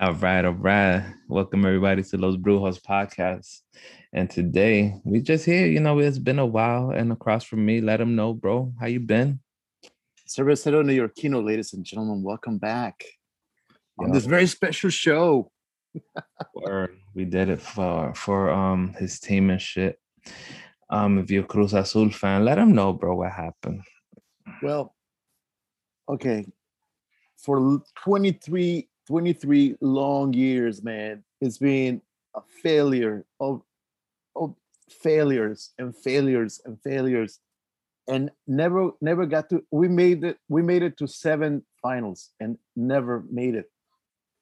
All right, all right. Welcome everybody to Los Brujos podcast. And today we just here, you know, it's been a while. And across from me, let them know, bro, how you been? Cervecero Neoyorquino, ladies and gentlemen, welcome back on this very special show. We did it for for um his team and shit. Um, if you're a Cruz Azul fan, let them know, bro, what happened. Well, okay, for 23, 23 long years, man, it's been a failure of, of failures and failures and failures, and never, never got to. We made it. We made it to seven finals and never made it.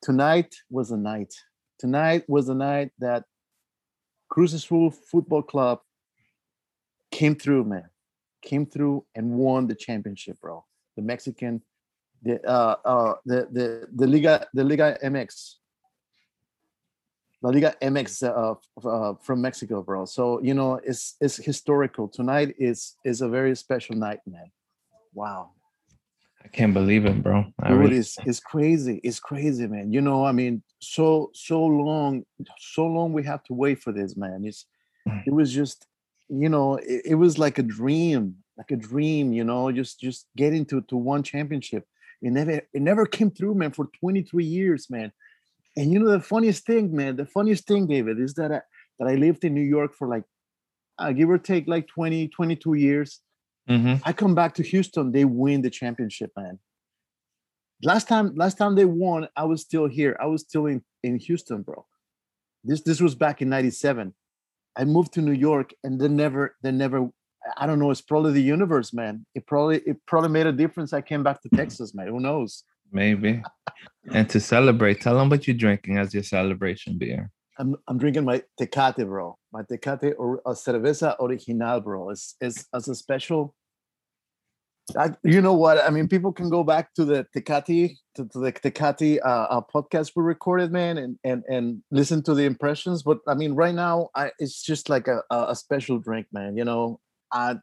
Tonight was a night. Tonight was a night that Cruz Azul Football Club came through, man. Came through and won the championship, bro. The Mexican, the uh uh the the the Liga the Liga MX. La Liga MX uh, uh, from Mexico, bro. So you know it's it's historical. Tonight is is a very special night, man. Wow, I can't believe it, bro. I Dude, really, it's, it's crazy. It's crazy, man. You know, I mean, so so long, so long we have to wait for this, man. It's Mm. it was just, you know, it, it was like a dream, like a dream, you know, just just getting to to one championship. It never it never came through, man, for 23 years, man. And you know the funniest thing, man, the funniest thing, David, is that I, that I lived in New York for like uh, give or take like 20, 22 years. Mhm. I come back to Houston, they win the championship, man. Last time, last time they won, I was still here. I was still in, in Houston, bro. This this was back in 97. I moved to New York and they never, they never, I don't know, it's probably the universe, man. It probably it probably made a difference. I came back to Texas, man. Who knows? maybe. and to celebrate, tell them what you're drinking as your celebration beer. I'm I'm drinking my Tecate, bro. My Tecate or a cerveza original, bro. It's it's as a special. I, you know what? I mean, people can go back to the Tecate to, to the Tecate uh, uh, podcast we recorded, man, and and and listen to the impressions. But I mean, right now, I it's just like a, a special drink, man. You know, I,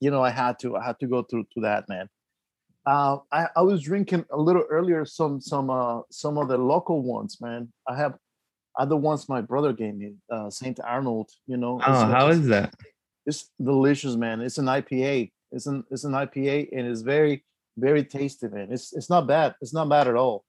you know, I had to I had to go through to that, man. Uh, I, I was drinking a little earlier some some uh some of the local ones, man. I have other ones my brother gave me, uh, Saint Arnold. You know, Oh, it's, uh, how it's- is that? It's delicious, man. It's an IPA. It's an it's an IPA, and it's very very tasty, man. It's it's not bad. It's not bad at all.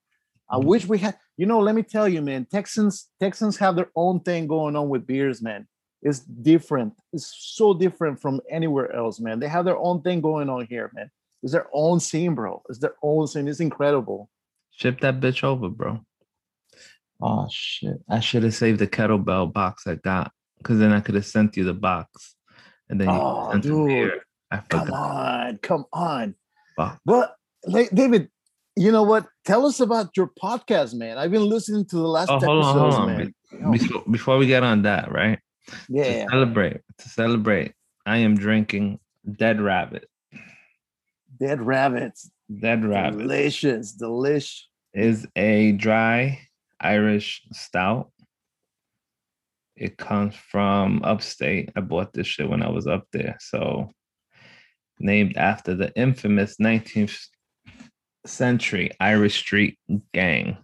I Mhm. wish we had. You know, let me tell you, man. Texans Texans have their own thing going on with beers, man. It's different. It's so different from anywhere else, man. They have their own thing going on here, man. It's their own scene, bro. It's their own scene. It's incredible. Ship that bitch over, bro. Oh shit! I should have saved the kettlebell box I got, because then I could have sent you the box, and then Oh, dude. Come on, come on. Fuck. But like, David, you know what? Tell us about your podcast, man. I've been listening to the last Oh, hold on, episodes, hold on. man. Before, before we get on that, right? Yeah. To celebrate, to celebrate, I am drinking Dead Rabbit. Dead rabbits. Dead Rabbit Delicious, delish. is a dry Irish stout. It comes from upstate. I bought this shit when I was up there. So, named after the infamous 19th century Irish Street Gang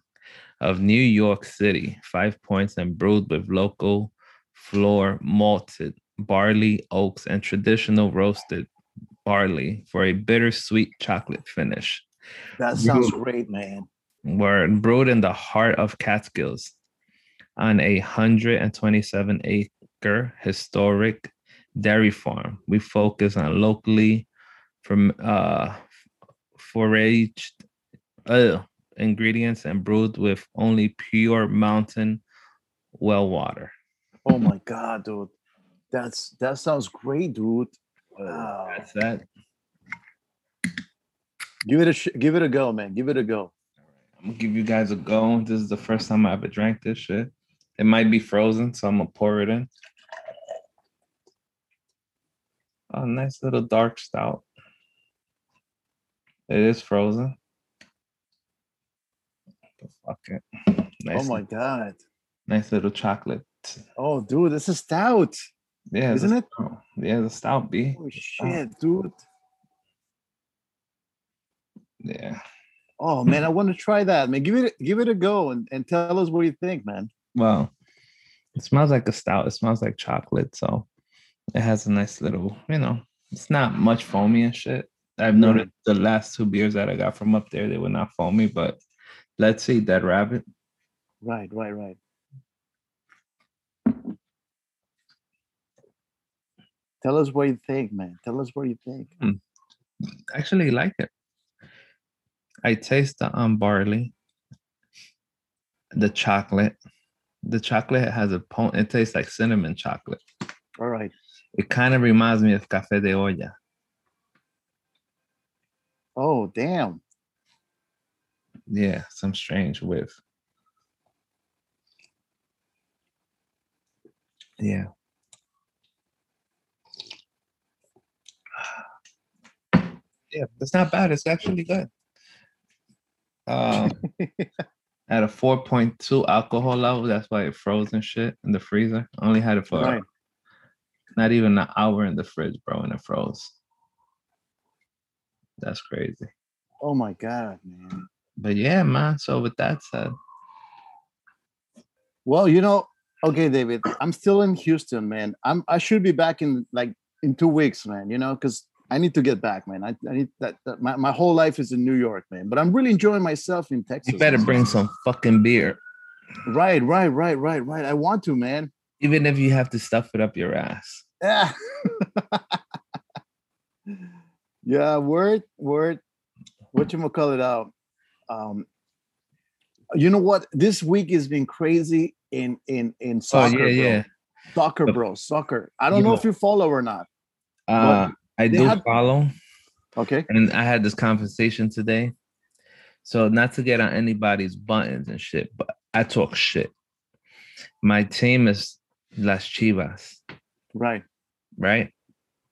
of New York City. Five points and brewed with local floor malted barley, oaks, and traditional roasted barley for a bittersweet chocolate finish That sounds great, man. were brewed in the heart of Catskills on a 127 acre historic dairy farm. We focus on locally from uh, foraged uh, ingredients and brewed with only pure mountain well water. Oh my god, dude. That's that sounds great, dude. Wow. That's that. Give it a sh- give it a go, man. Give it a go. I'm gonna give you guys a go. This is the first time I ever drank this shit. It might be frozen, so I'm gonna pour it in. A nice little dark stout. It is frozen. But fuck it. Oh nice, Oh my god. nice little chocolate. Oh, dude, this is stout. Yeah, Isn't it? stout. Yeah, the stout B. Oh shit, dude. Yeah. Oh man, I want to try that, man. Give it give it a go and, and tell us what you think, man. Well, it smells like a stout. It smells like chocolate, so it has a nice little, you know, it's not much foamy and shit. I've noticed the last two beers that I got from up there, they were not foamy, but let's see, Dead Rabbit. Right, right, right. Tell us what you think, man. Tell us what you think. Mm. Actually like it. I taste the um barley, the chocolate. The chocolate has a point. It tastes like cinnamon chocolate. All right. It kind of reminds me of café de olla. Oh, damn. Yeah, some strange whiff. Yeah. Yeah, it's not bad. It's actually good. Um, at a 4.2 alcohol level, that's why it froze and shit in the freezer. Only had it for right. not even an hour in the fridge, bro, and it froze. That's crazy. Oh my god, man. But yeah, man. So with that said. Well, you know, okay, David, I'm still in Houston, man. I'm I should be back in like in two weeks, man, you know, because I need to get back, man. I, I need that, that, my, my whole life is in New York, man. But I'm really enjoying myself in Texas. You better bring some fucking beer. Right, right, right, right, right. I want to, man. Even if you have to stuff it up your ass. Yeah. yeah, word, word. What you gonna call it out? Um, you know what? This week has been crazy in in in soccer. Oh, yeah, bro. yeah. Soccer, bro. Soccer. I don't know, know if you follow or not. Uh, I do had... follow. Okay. And I had this conversation today. So not to get on anybody's buttons and shit, but I talk shit. My team is Las Chivas. Right. Right.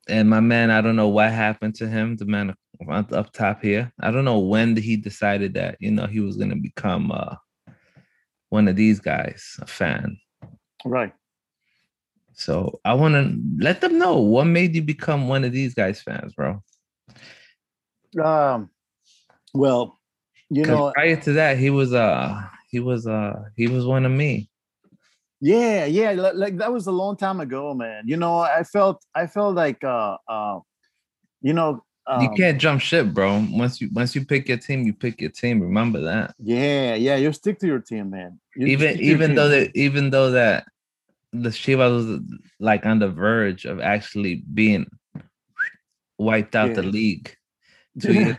And my man, I don't know what happened to him, the man up top here. I don't know when he decided that, you know, he was gonna become uh one of these guys, a fan. Right. So I want to let them know what made you become one of these guys' fans, bro. Um, well, you know, prior to that, he was uh he was uh he was one of me. Yeah, yeah, like that was a long time ago, man. You know, I felt I felt like uh uh you know um, you can't jump ship, bro. Once you once you pick your team, you pick your team. Remember that. Yeah, yeah, you stick to your team, man. You even even though that even though that the Chivas was like on the verge of actually being wiped out yeah. the league. Two years.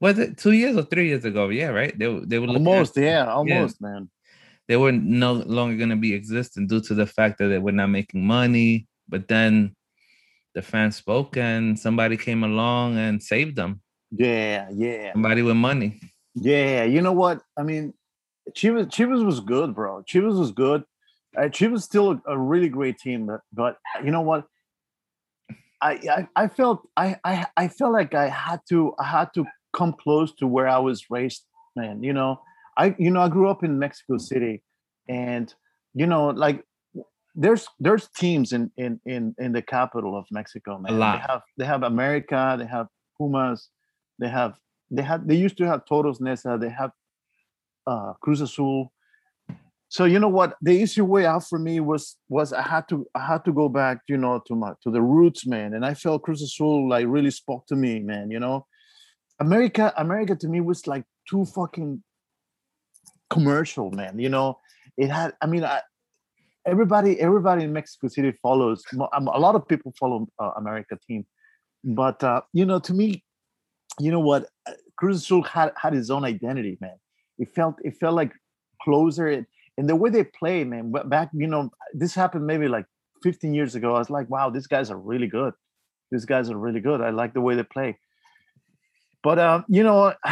Was it two years or three years ago? Yeah, right. They they were almost, at, yeah, almost, yeah. man. They were no longer going to be existing due to the fact that they were not making money. But then the fans spoke, and somebody came along and saved them. Yeah, yeah. Somebody with money. Yeah, you know what? I mean, Chivas Chivas was good, bro. Chivas was good uh, Chivas still a, a, really great team, but, but you know what? I, I, I felt I, I I felt like I had to I had to come close to where I was raised, man. You know, I you know I grew up in Mexico City, and you know like there's there's teams in in in in the capital of Mexico, man. A lot. They have they have America, they have Pumas, they have they had they used to have Toros Neza, they have uh, Cruz Azul, so you know what? The easy way out for me was was i had to i had to go back you know to my to the roots man. And i felt cruz azul like really spoke to me man you know? America america to me was like too fucking commercial man you know? It had i mean i everybody everybody in mexico city follows um, a lot of people follow uh, america team. But uh, you know to me you know what? Cruz azul had had his own identity man. It felt it felt like closer and the way they play, man. Back, you know, this happened maybe like 15 years ago. I was like, wow, these guys are really good. These guys are really good. I like the way they play. But um, you know,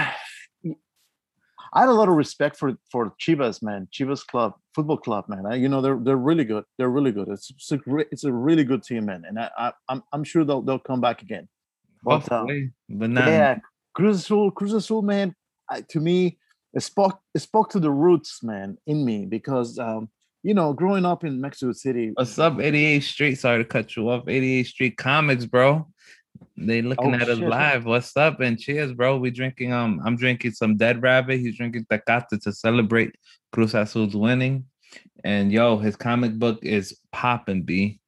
I had a lot of respect for for Chivas, man. Chivas club, football club, man. I, you know, they're they're really good. They're really good. It's it's a great, it's a really good team, man. And I, I I'm I'm sure they'll they'll come back again. But, uh, but not... yeah, Cruz Azul, Cruz Azul, man. I, to me, it spoke it spoke to the roots, man, in me because um, you know, growing up in Mexico City. What's up, 88th Street? Sorry to cut you off. 88th Street Comics, bro. They looking Oh, at us shit. live. What's up? And cheers, bro. We drinking um I'm drinking some dead rabbit. He's drinking Tecate to celebrate Cruz Azul's winning. And yo, his comic book is popping, B.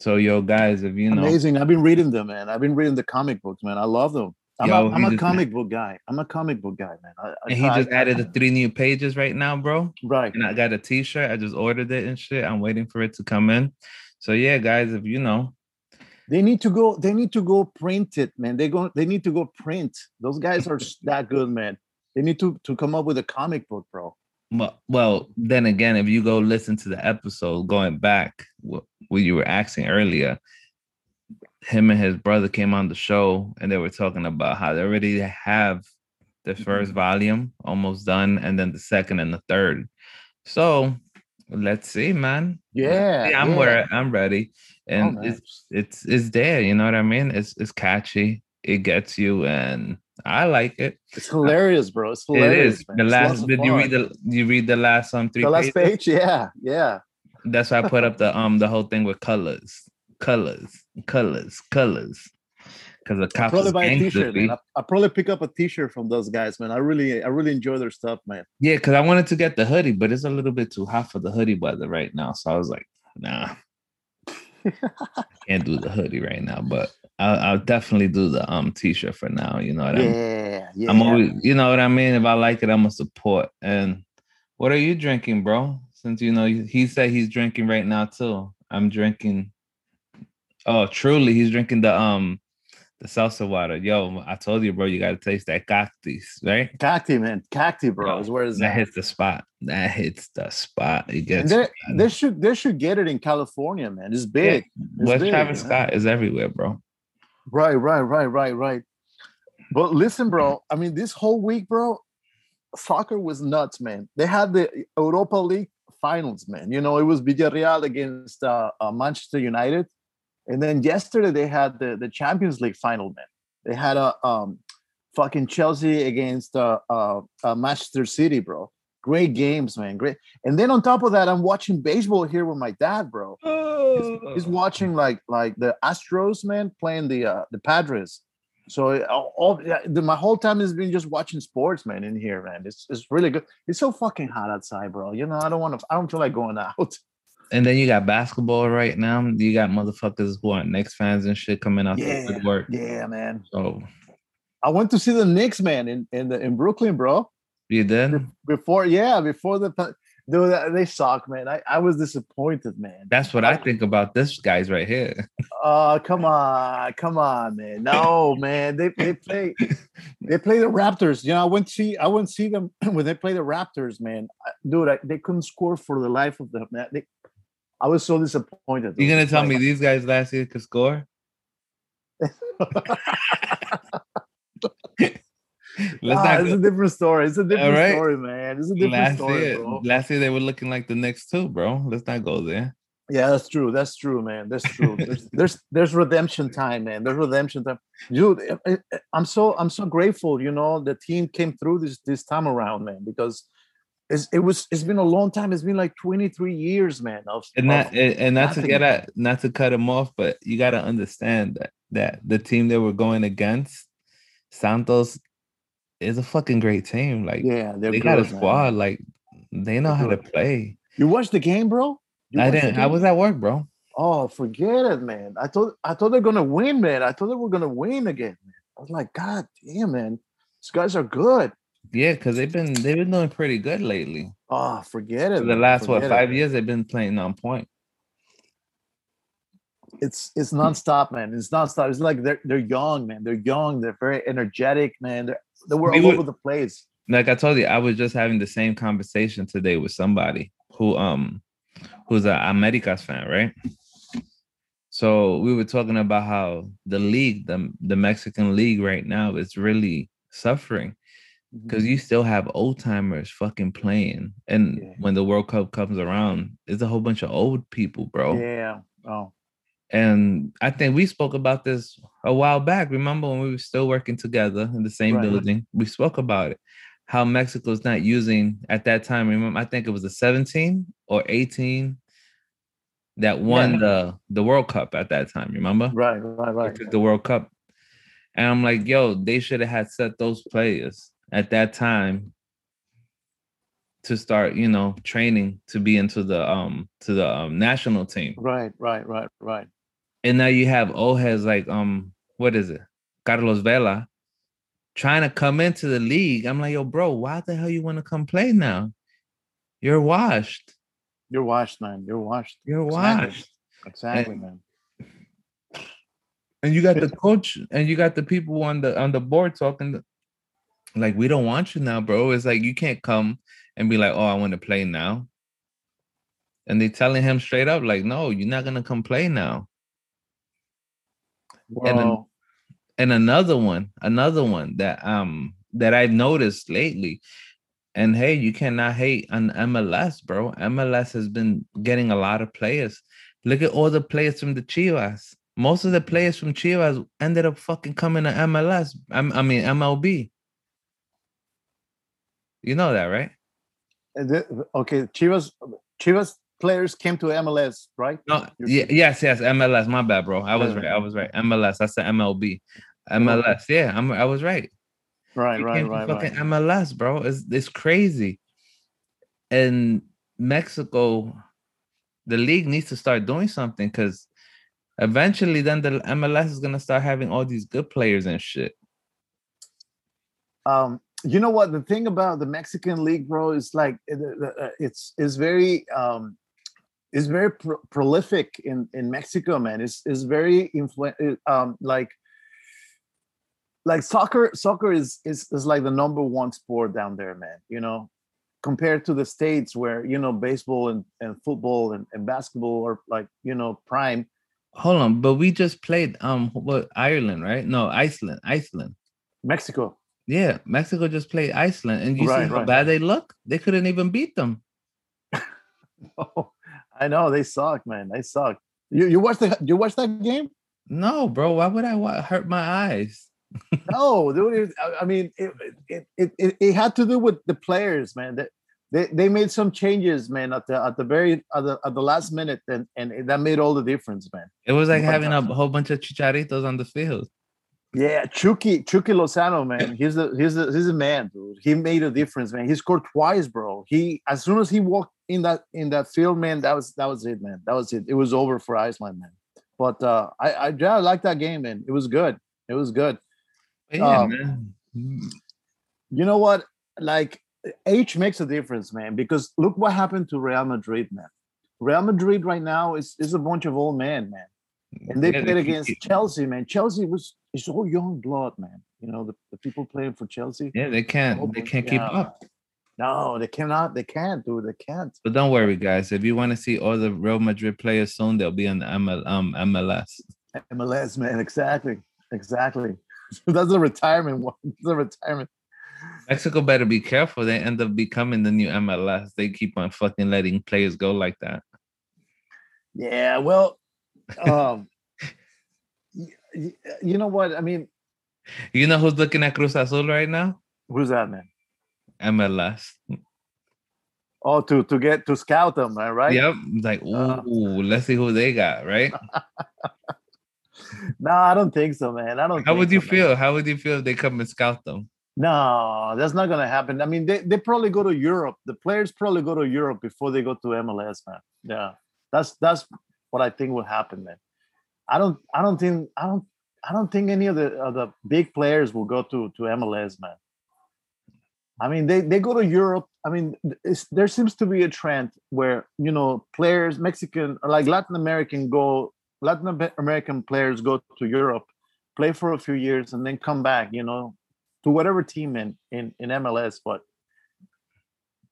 So yo, guys, if you know Amazing. I've been reading them, man. I've been reading the comic books, man. I love them. I'm, Yo, a, I'm a comic book guy. I'm a comic book guy, man. I, I and he try- just added the three new pages right now, bro. right. And I got a t-shirt. I just ordered it and shit. I'm waiting for it to come in. So yeah, guys, if you know, They need to go. They need to go print it, man. They go. They need to go print. Those guys are that good, man. They need to to come up with a comic book, bro. Well, well, then again, if you go listen to the episode going back, what, what you were asking earlier, him and his brother came on the show and they were talking about how they already have the first volume almost done, and then the second and the third. So let's see, man. Yeah, Yeah, I'm yeah. where I'm ready, Oh, and man. it's it's it's there. You know what I mean? It's it's catchy. It gets you, and I like it. It's hilarious, bro. It's hilarious. is man. the last. Did you read the you read the last um three the last pages? page? Yeah, yeah. That's why I put up the um the whole thing with colors, colors, colors, colors. Because the I'll cops probably is buy a T-shirt, man. I I'll probably pick up a T-shirt from those guys, man. I really, I really enjoy their stuff, man. Yeah, because I wanted to get the hoodie, but it's a little bit too hot for the hoodie weather right now. So I was like, nah, I can't do the hoodie right now. But I'll, I'll definitely do the um t-shirt for now. You know what I mean? Yeah, yeah. I'm always, you know what I mean. If I like it, I'm gonna support. And what are you drinking, bro? Since you know he said he's drinking right now too. I'm drinking. Oh, truly, he's drinking the um the salsa water. Yo, I told you, bro, you gotta taste that cactus, right? Cacti, man. Cacti, bro. Yo, is where is That that? hits the spot. That hits the spot. It gets they, they should, they should get it in California, man. It's big. It's West big, Travis man. Scott is everywhere, bro. Right, right, right, right, right. But listen, bro. I mean, this whole week, bro, soccer was nuts, man. They had the Europa League finals, man. You know, it was Villarreal against uh, uh, Manchester United, and then yesterday they had the the Champions League final, man. They had a um, fucking Chelsea against uh, uh, uh, Manchester City, bro. Great games, man. Great. And then on top of that, I'm watching baseball here with my dad, bro. He's, he's watching like like the Astros, man, playing the uh, the Padres. So all, all the, my whole time has been just watching sports, man, in here, man. It's it's really good. It's so fucking hot outside, bro. You know, I don't want to. I don't feel like going out. And then you got basketball right now. You got motherfuckers who are Knicks fans and shit coming out Yeah, to work. Yeah, man. So I went to see the Knicks, man, in in the, in Brooklyn, bro. you did? Before, yeah, before the dude, they suck, man. I, I was disappointed, man. That's what I think about this guys right here. Oh, come on, come on, man. No, man. They they play they play the Raptors. You know, I went see I went see them when they play the Raptors, man. Dude, I, they couldn't score for the life of them. Man. They, I was so disappointed. You're gonna tell like- me these guys last year could score? Let's Ah, not it's a different story. It's a different right. story, man. It's a different last story, year. bro. Last year they were looking like the next two, bro. Let's not go there. Yeah, that's true. That's true, man. That's true. There's there's, there's redemption time, man. There's redemption time, dude. I- I- I'm so I'm so grateful. You know, the team came through this this time around, man, because it's, it was it's been a long time. It's been like 23 years, man. Of, And that and and not to get at not to cut him off, but you gotta understand that that the team they were going against, Santos, is a fucking great team. Like yeah, they're they good, got a man. squad. Like they know They're how to play. You watched the game, bro? You I didn't. I was at work, bro. Oh, forget it, man. I thought I thought they're gonna win, man. I thought they were gonna win again, man. I was like, God damn, man. These guys are good. Yeah, because they've been they've been doing pretty good lately. Oh, forget it. For the last what forget it. five years, they've been playing on point. it's it's nonstop, man. It's nonstop. It's like they're they're young, man. They're young. They're very energetic, man. They're they were We all would- over the place. Like I told you, I was just having the same conversation today with somebody who um who's a Americas fan, right? So we were talking about how the league, the the Mexican league right now is really suffering because mm-hmm. you still have old timers fucking playing. And Yeah. when the World Cup comes around, it's a whole bunch of old people, bro. Yeah. Oh. And I think we spoke about this a while back. Remember when we were still working together in the same Right. building? We spoke about it. How Mexico's not using at that time. Remember, I think it was a 17 or 18 that won Yeah. the the World Cup at that time. Remember? Right, right, They right. took the World Cup. And I'm like, yo, they should have had set those players at that time to start, you know, training to be into the um to the um, national team. Right, right, right, right. And now you have old heads like um, what is it? Carlos Vela trying to come into the league. I'm like, yo, bro, why the hell you want to come play now? You're washed. You're washed, man. You're washed. You're Exactly. washed. Exactly, And- man. and you got the coach and you got the people on the on the board talking like we don't want you now bro. It's like you can't come and be like oh i want to play now. And they telling him straight up like no you're not gonna come play now. And then- Well, and another one another one that um that i've noticed lately. And hey you cannot hate on mls bro. Mls has been getting a lot of players. Look at all the players from the chivas. Most of the players from chivas ended up fucking coming to mls I'm- i mean mlb you know that right the- okay, Chivas, Chivas players came to MLS, right? no You're- y- yes yes mls my bad bro i was right i was right mls i said mlb mls yeah I'm, i was right Right, right, right, fucking right. MLS, bro. It's it's crazy. And Mexico, the league needs to start doing something because eventually, then the MLS is gonna start having all these good players and shit. Um, you know what? The thing about the Mexican league, bro, is like it- uh, it's is very um, is very pro- prolific in in Mexico, man. It's is very influ- um, like like soccer. Soccer is is is like the number one sport down there, man. You know, compared to the states where you know baseball and, and football and, and basketball are like you know prime. Hold on, but we just played um what Ireland, right? No, Iceland, Iceland. Mexico. Yeah, Mexico just played Iceland, and you Right, see how right. bad they look. They couldn't even beat them. Oh, I know they suck, man. They suck. You you watch the you watch that game? No, bro. Why would I wa- hurt my eyes? No, dude. It I- I mean, it, it it it it had to do with the players, man. That they, they made some changes, man, at the at the very at the, at the last minute, and and that made all the difference, man. It was like What having a whole bunch of chicharitos on the field. Yeah, Chucky Chucky Lozano, man. He's the he's the he's a man, dude. He made a difference, man. He scored twice, bro. He as soon as he walked in that in that field, man, that was that was it, man. That was it. It was over for Iceland, man. But uh I I, yeah, I like that game, man. It was good. It was good. Yeah, Um, man. you know what? Like age makes a difference, man. Because look what happened to Real Madrid, man. Real Madrid right now is is a bunch of old men, man. And they played keep- against keep- Chelsea, man. Chelsea was is all young blood, man. You know the, the people playing for Chelsea. Yeah, they can't. They Oh, can't keep yeah. up. No, they cannot. They can't, dude. They can't. But don't worry, guys. If you want to see all the Real Madrid players soon, they'll be on the ML, um, MLS. MLS, man. Exactly. Exactly. That's a retirement one. That's a retirement. Mexico better be careful. They end up becoming the new MLS. They keep on fucking letting players go like that. Yeah. Well, um, y- y- you know what? I mean, You know who's looking at Cruz Azul right now? who's that, man? MLS. Oh, to to get to scout them, man, right? Yep. Like, Uh. let's see who they got, right? No, I don't think so, man. I don't. How would you so, man. feel? How would you feel if they come and scout them? No, that's not gonna happen. I mean, they, they probably go to Europe. The players probably go to Europe before they go to MLS, man. Yeah, that's that's what I think will happen, man. I don't I don't think I don't I don't think any of the of the big players will go to to MLS, man. I mean, they they go to Europe. I mean, it's, there seems to be a trend where you know players, Mexican or like Latin American, go Latin American players go to Europe, play for a few years, and then come back. You know, to whatever team in in, in MLS. But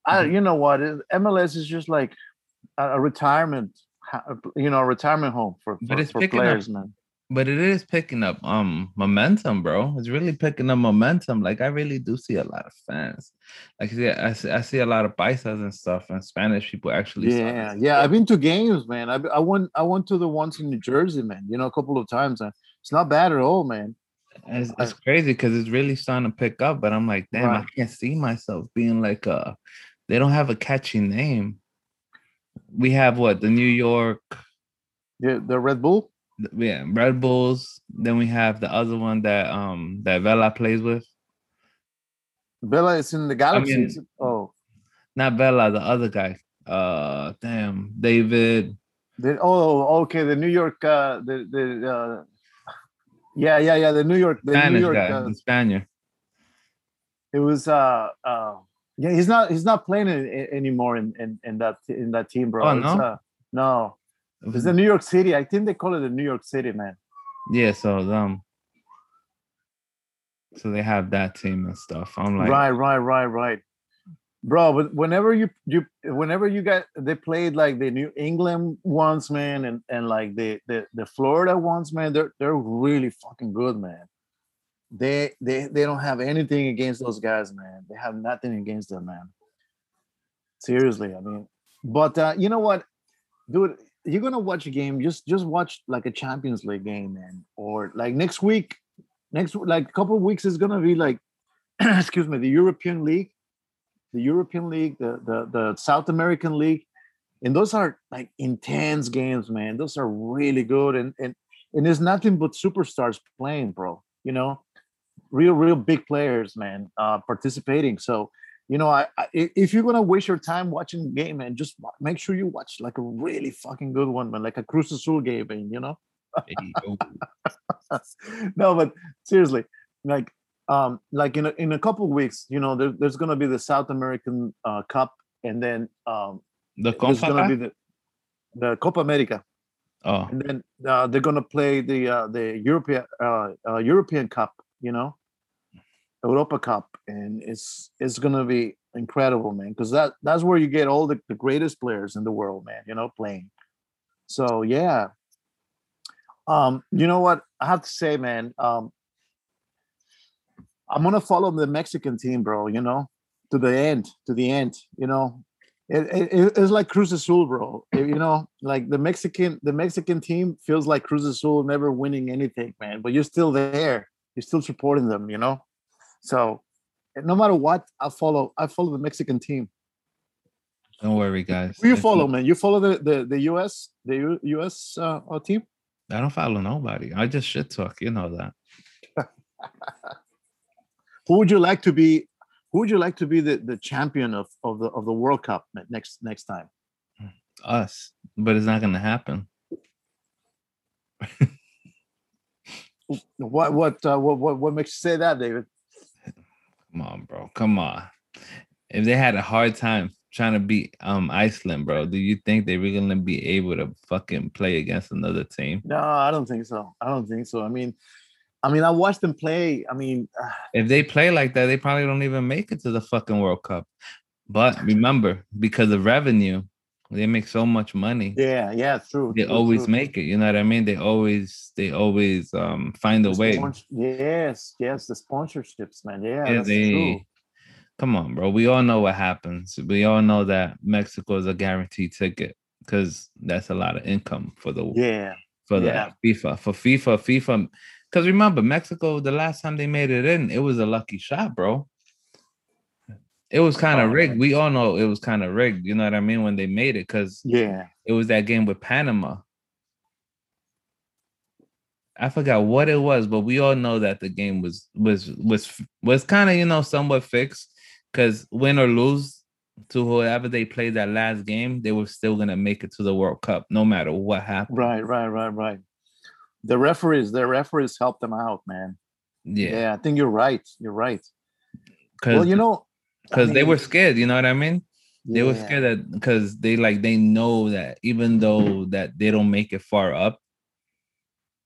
I, Mhm. you know what, MLS is just like a, a retirement, you know, a retirement home for But for, it's for picking up. players, man. But it is picking up um momentum, bro. It's really picking up momentum. Like I really do see a lot of fans. Like yeah, I see, I see a lot of paisas and stuff, and Spanish people actually. Yeah, yeah. I've been to games, man. I I went I went to the ones in New Jersey, man. You know, a couple of times, it's not bad at all, man. It's, it's crazy because it's really starting to pick up. But I'm like, damn, I can't see myself being like a. They don't have a catchy name. We have what the New York The the Red Bull. Yeah, Red Bulls. Then we have the other one that um that Vela plays with. Vela is in the Galaxy. mean- oh, Not Vela, the other guy. Uh, damn, David. the, oh, okay. The New York. Uh, the the. Uh, yeah, yeah, yeah. The New York. The New York. guy, Uh, the Spaniard. it was. Uh, uh, yeah, he's not. He's not playing anymore in, in in that in that team, bro. Oh, It's, no? uh, no. It's the New York City. I think they call it the New York City, man. Yeah, so um, so they have that team and stuff. I'm like, right, right, right, right. Bro, but whenever you you whenever you got they played like the New England ones, man, and and like the the the Florida ones, man, they're they're really fucking good, man. They they they don't have anything against those guys, man. They have nothing against them, man. Seriously, I mean, but uh, you know what, dude, you're gonna watch a game. Just just watch like a Champions League game, man, or like next week, next like a couple weeks is gonna be like, excuse me, the European League, the European League, the the the South American League, and those are like intense games, man. Those are really good, and and and there's nothing but superstars playing, bro. You know, real real big players, man, uh, participating. So you know, I, I if you're gonna waste your time watching the game, man, just make sure you watch like a really fucking good one, man, like a Cruz Azul game, man, you know. no, but seriously, like um, like in a, in a couple of weeks, you know, there, there's gonna be the South American uh, Cup, and then um, the there's gonna be Copa. the the Copa America, Oh, and then uh, they're gonna play the uh, the European uh, uh, European Cup, you know, Europa Cup, and it's it's gonna be incredible, man, because that that's where you get all the, the greatest players in the world, man, you know, playing. So yeah, um, you know what I have to say, man, um, I'm gonna follow the Mexican team, bro. You know, to the end, to the end. You know, it, it, it's like Cruz Azul, bro. You know, like the Mexican the Mexican team feels like Cruz Azul never winning anything, man. But you're still there. You're still supporting them. You know, so no matter what, I follow. I follow the Mexican team. don't worry, guys. Who you follow, man? You follow the the, the U.S. the U, U.S. Uh, team. I don't follow nobody. I just shit talk. You know that. Who would you like to be? Who would you like to be the, the champion of, of the of the World Cup next next time? Us, but it's not gonna happen. What what uh, what what what makes you say that, David? Come on, bro. Come on. If they had a hard time trying to beat um Iceland, bro, do you think they were gonna be able to fucking play against another team? No, I don't think so. I don't think so. I mean, I mean, I watched them play. I mean, uh, If they play like that, they probably don't even make it to the fucking World Cup. But remember, because of revenue, they make so much money. yeah, yeah, true. They true, always true. make it. You know what I mean? They always, they always um find a way. spons- Yes, yes, the sponsorships, man. Yeah, Yeah, that's they true. come on, bro. We all know what happens. We all know that Mexico is a guaranteed ticket because that's a lot of income for the Yeah, for the yeah. FIFA for FIFA FIFA. Because remember, Mexico, the last time they made it in, it was a lucky shot, bro. It was kind of rigged. We all know it was kind of rigged. You know what I mean? When they made it, because yeah. it was that game with Panama. I forgot what it was, but we all know that the game was was was was kind of you know somewhat fixed because win or lose to whoever they played that last game, they were still gonna make it to the World Cup no matter what happened. Right, right, right, right. The referees, the referees helped them out, man. Yeah, Yeah, I think you're right. You're right. Well, you know, I because they were scared. You know what I mean? They were scared that because they like they know that even though that they don't make it far up,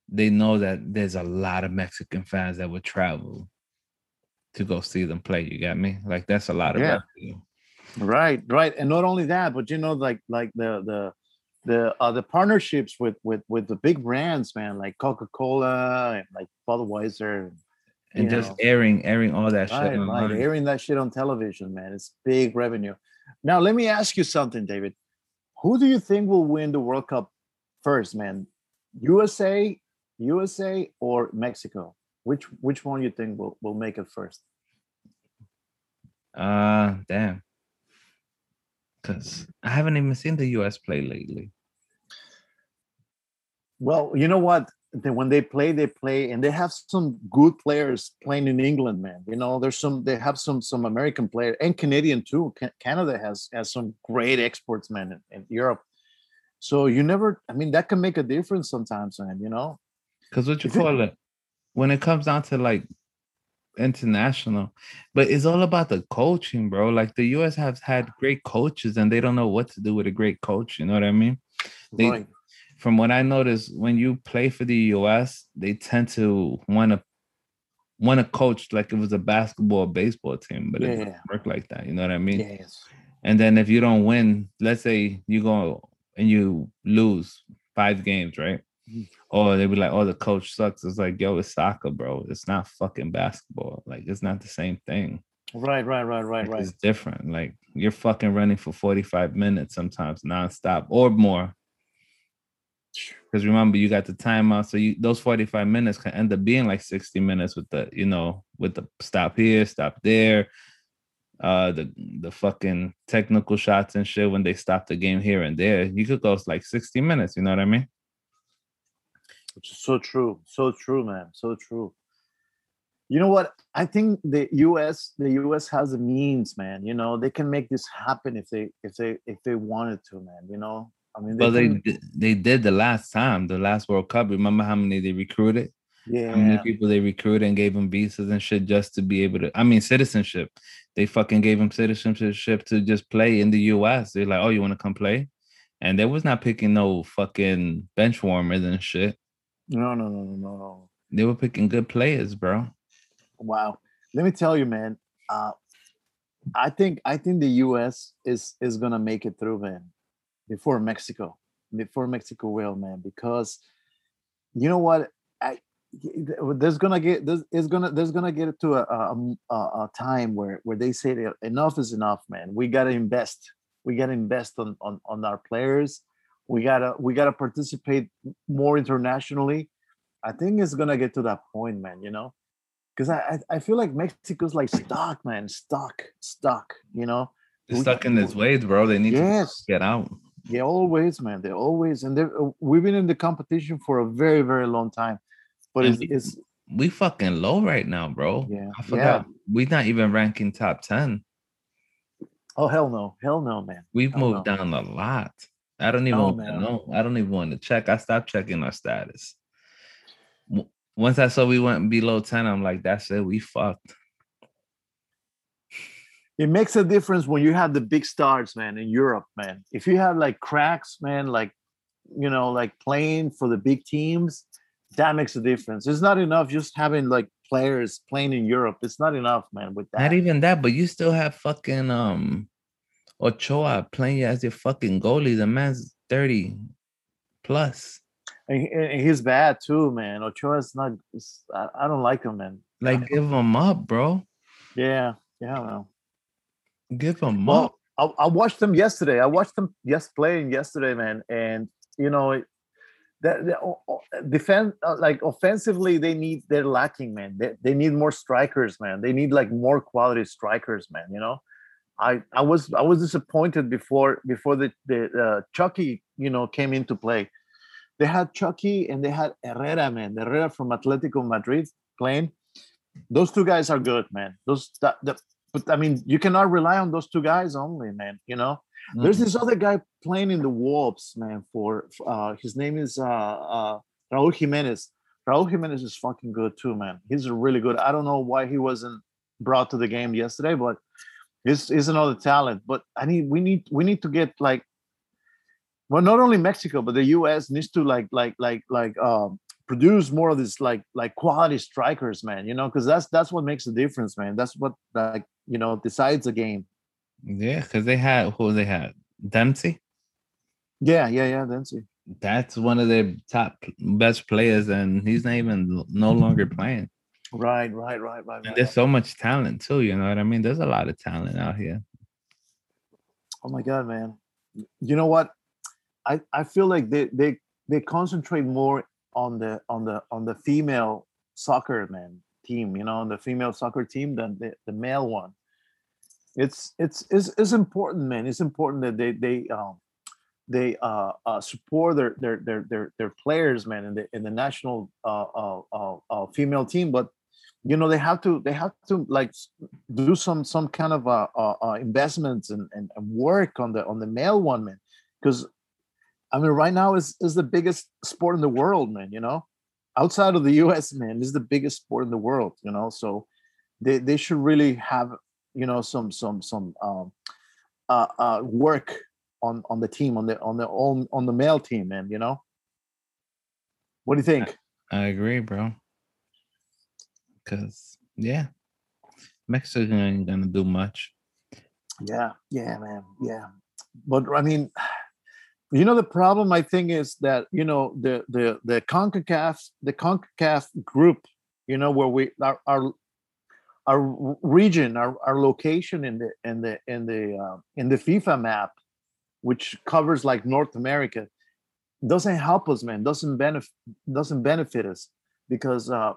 they know that there's a lot of Mexican fans that would travel to go see them play. You got me? Like that's a lot of Yeah. revenue. right right and not only that but you know like like the the the uh the partnerships with with with the big brands man like coca-cola and like budweiser And you just know. airing, airing all that shit. right right online. airing that shit on television man it's big revenue now let me ask you something david who do you think will win the world cup first man usa usa or mexico which which one you think will, will make it first Uh damn. Cause I haven't even seen the US play lately. Well, you know what? They, when they play, they play, and they have some good players playing in England, man. You know, there's some. They have some some American players and Canadian too. Canada has has some great exports, man, in, in Europe. So you never. I mean, that can make a difference sometimes, man. You know, Because what you If it- call it, when it comes down to like international, but it's all about the coaching, bro. Like the US has had great coaches and they don't know what to do with a great coach. You know what I mean? They- right? From what I noticed, when you play for the US, they tend to want to want to coach like it was a basketball or baseball team, but it doesn't work like that. You know what I mean? Yes. And then if you don't win, let's say you go and you lose five games, right? Mhm. Or they be like, "Oh, the coach sucks." It's like, yo, it's soccer, bro. It's not fucking basketball. Like, it's not the same thing. Right. Right. Right. Right. Like, Right. It's different. Like, you're fucking running for 45 minutes sometimes nonstop or more. Because remember, you got the timeout, so you those 45 minutes can end up being like 60 minutes with the, you know, with the stop here, stop there, uh the the fucking technical shots and shit when they stop the game here and there. You could go like 60 minutes, you know what I mean? So true. So true, man. So true. You know what? I think the US, the US has the means, man. You know, they can make this happen if they if they if they wanted to, man. You know, I mean, Well, they can- di- they did the last time, the last World Cup. Remember how many they recruited? Yeah, How many people they recruited and gave them visas and shit just to be able to? I mean, citizenship. They fucking gave them citizenship to just play in the U.S. They're like, "Oh, you want to come play?" And they was not picking no fucking bench warmers and shit. no, no, no, no, no, no. They were picking good players, bro. Wow. Let me tell you, man. Uh, I think I think the US is is gonna make it through, man, before Mexico. Before Mexico will, man, because you know what? I there's gonna get there's is gonna there's gonna get to a a, um, a, a time where where they say enough is enough, man. We gotta invest. We gotta invest on on, on our players. We gotta we gotta participate more internationally. I think it's gonna get to that point, man. You know, because I, I I feel like Mexico's like stuck, man, stuck, stuck. You know. They're We- stuck in this ways, bro. They need Yes, to get out. They always, man. They always, and they uh, we've been in the competition for a very very long time, but it's, we- it's We fucking low right now, bro. Yeah, I forgot. We not even ranking top ten. oh hell no, hell no, man. We've Hell moved no. down a lot. I don't even Oh, want to know. I don't even want to check. I stopped checking our status. Once I saw we went below 10, I'm like, that's it. We fucked. It makes a difference when you have the big stars, man, in Europe, man. If you have like cracks, man, like you know, like playing for the big teams, that makes a difference. It's not enough just having like players playing in Europe. It's not enough, man. With that, Not even that, but you still have fucking um Ochoa playing as your fucking goalie. The man's 30 plus. and, and he's bad too, man. Ochoa's not. I, I don't like him, man. Like, give him up, bro. Yeah, yeah, I don't know. Give them Well, up. I, I watched them yesterday. I watched them yes playing yesterday, man. And you know, that the, o- o- defense uh, like offensively, they need they're lacking, man. They, they need more strikers, man. They need like more quality strikers, man. You know, I I was I was disappointed before before the the uh, Chucky you know came into play. They had Chucky and they had Herrera, man. Herrera from Atletico Madrid playing. Those two guys are good, man. Those that, the, but I mean, you cannot rely on those two guys only, man. You know, there's Mm. this other guy playing in the Wolves, man. For uh, his name is uh, uh, Raúl Jimenez. Raúl Jimenez is fucking good too, man. He's really good. I don't know why he wasn't brought to the game yesterday, but he's, he's another talent. But I need we need we need to get like well, not only Mexico, but the U.S. needs to like like like like um, produce more of these like like quality strikers, man. You know, because that's that's what makes the difference, man. That's what like you know decides a game. Yeah, because they had who they had Dempsey. Yeah, yeah, yeah. Dempsey. That's one of their top best players, and he's not even no longer playing. Right, right, right, right. And right. there's so much talent too. You know what I mean? There's a lot of talent out here. Oh my god, man! You know what? I I feel like they they they concentrate more on the on the on the female soccer man team. You know, the female soccer team than the, the male one. It's it's it's it's important, man. It's important that they they um they uh, uh, support their, their their their their players, man, in the in the national uh, uh, uh, uh, female team. But you know they have to they have to like do some some kind of uh, investments and, and, and work on the on the male one, man. Because I mean, right now is is the biggest sport in the world, man. You know, outside of the U.S., man, this is the biggest sport in the world. You know, so they they should really have you know some some some um, uh, uh, work on on the team on the on the on on the male team, man. You know, what do you think? I agree, bro. Cause yeah, Mexico ain't gonna do much. Yeah, yeah, man, yeah. But I mean, you know, the problem I think is that you know the the the Concacaf the Concacaf group, you know, where we our our our region, our, our location in the in the in the uh, in the FIFA map which covers like North America, doesn't help us, man. Doesn't benefit doesn't benefit us because uh,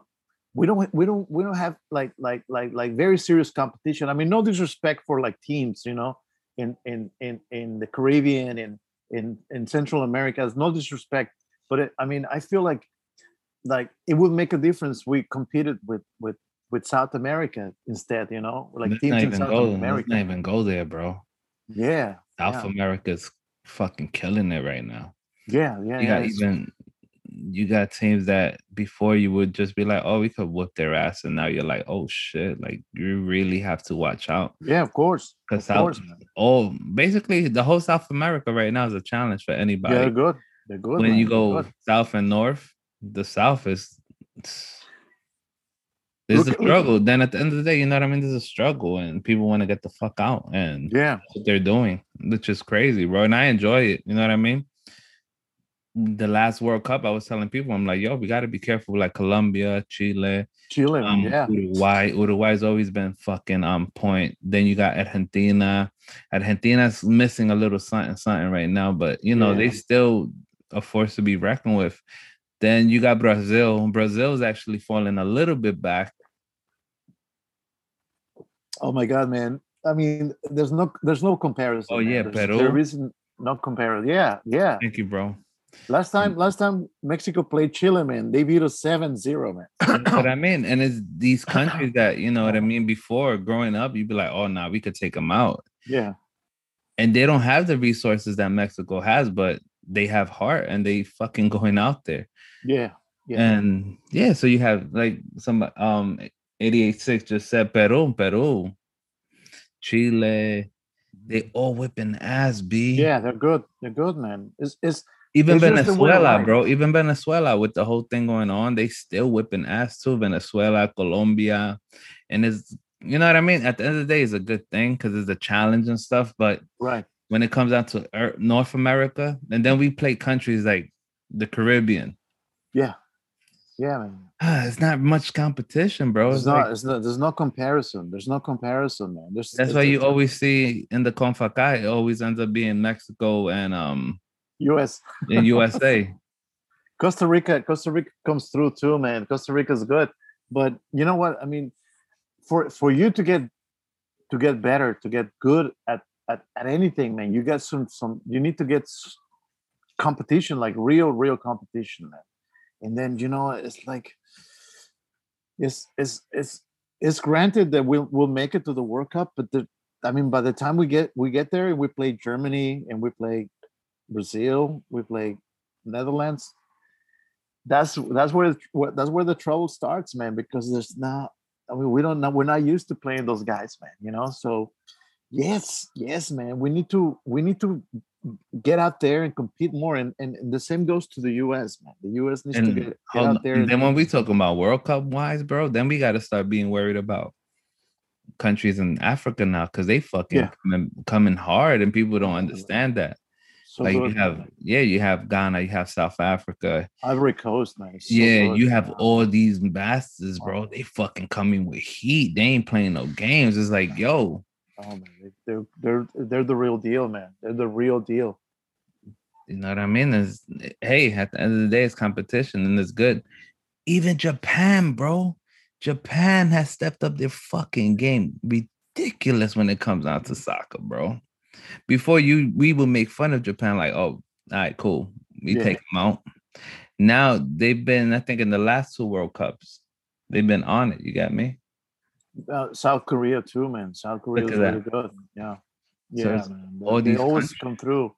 we don't we don't we don't have like like like like very serious competition. I mean, no disrespect for like teams, you know, in in in in the Caribbean and in in Central America. There's no disrespect, but it, I mean, I feel like like it would make a difference. We competed with with with South America instead, you know, like Let's teams in South go. America. Let's not even go there, bro. Yeah, South yeah. America's fucking killing it right now. yeah, yeah. You yeah, got it's- even you got teams that before you would just be like, oh, we could whoop their ass, and now you're like, oh shit, like you really have to watch out yeah, of course, because South, course. oh, basically the whole South America right now is a challenge for anybody. Yeah, they're good. They're good. when man, you go south and north, the south is there's a struggle. Then at the end of the day, you know what I mean? There's a struggle, and people want to get the fuck out, and yeah, what they're doing, which is crazy, bro. And I enjoy it. You know what I mean? The last World Cup, I was telling people, I'm like, yo, we got to be careful, like Colombia, Chile, Chile. um, yeah, Uruguay. Uruguay's always been fucking on point. Then you got Argentina. Argentina's missing a little something, something right now, but you know, they still a force to be reckoned with. Then you got Brazil. Brazil's actually falling a little bit back. Oh my god, man! I mean, there's no there's no comparison. Oh, man. yeah, There's- Peru. There is no comparison. Yeah, yeah. Thank you, bro. Last time, last time Mexico played Chile, man, they beat us 7-0, man. That's what I mean. And it's these countries that, you know what I mean, before growing up, you'd be like, oh, nah, we could take them out. Yeah, And they don't have the resources that Mexico has, but they have heart and they fucking going out there. yeah, yeah. And yeah, so you have like some um 886 just said Peru, Peru, Chile, they all whipping ass, B. yeah, they're good. They're good, man. It's it's Even it's just the way of Venezuela, bro. Even Venezuela with the whole thing going on, they still whipping ass too. Venezuela, Colombia. And it's you know what I mean? At the end of the day, it's a good thing because it's a challenge and stuff. But right. when it comes down to Er- North America, and then we play countries like the Caribbean. Yeah, yeah, man. It's not much competition, bro. There's It's not, like- it's not. There's no comparison. There's no comparison, man. There's. that's why you always see in the Concacaf, it always ends up being Mexico and um U.S. in USA. Costa Rica, Costa Rica comes through too, man. Costa Rica's good, but you know what? I mean, for for you to get to get better, to get good at at, at anything, man, you get some some. You need to get competition, like real, real competition, man. And then you know, it's like it's it's it's it's granted that we'll we'll make it to the World Cup, but the I mean, by the time we get we get there, and we play Germany and we play Brazil, we play Netherlands that's that's where that's where the trouble starts, man. Because there's not. I mean, we don't know. We're not used to playing those guys, man. You know. So, yes, yes, man. We need to we need to get out there and compete more. And and, and the same goes to the U.S. Man. The U.S. needs to get, get out there. and and- then when we talk about World Cup wise, bro, then we got to start being worried about countries in Africa now because they fucking Yeah. coming, coming hard and people don't understand that. So like you have, yeah, you have Ghana, you have South Africa, Ivory Coast, it's so yeah, good. you have all these bastards, bro. They fucking coming with heat. They ain't playing no games. It's like, yo, Oh man, they- they're they're they're the real deal, man. They're the real deal. you know what I mean? Is hey, at the end of the day, it's competition and it's good. Even Japan, bro. Japan has stepped up their fucking game. Ridiculous when it comes down to soccer, bro. Before you we would make fun of Japan, like, oh, all right, cool. We Yeah. take them out. Now they've been, I think, in the last two World Cups, they've been on it. You got me? Uh, South Korea too, man. South Korea is really that. good. Yeah. Yeah, it's man. all they always countries. come through.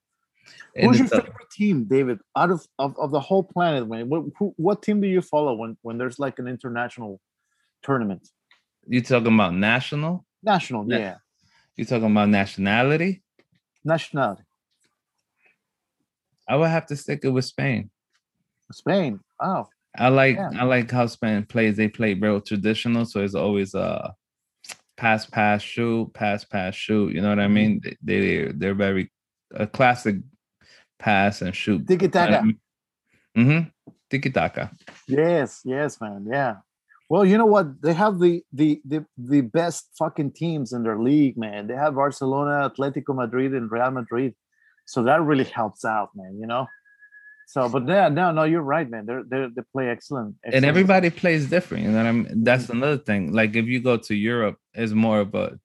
And Who's your favorite team, David? Out of, of, of the whole planet, man. What who, what team do you follow when when there's like an international tournament? you talking about national? National, Yeah. yeah. You talking about nationality? Nationality. I would have to stick it with Spain. Spain. Oh, I like Yeah. I like how Spain plays. They play real traditional, so it's always uh pass, pass, shoot, pass, pass, shoot. You know what I Mhm. mean? They, they they're very a classic pass and shoot. tiki taka. Mm-hmm. Tiki taka. Yes, yes, man. Yeah. Well, you know what? They have the the the the best fucking teams in their league, man. They have Barcelona, Atletico Madrid, and Real Madrid. So that really helps out, man. You know. So, but yeah, no, no, you're right, man. They're they're they play excellent. And everybody plays different. You know what I mean? That's Mm-hmm. another thing. Like if you go to Europe, it's more of a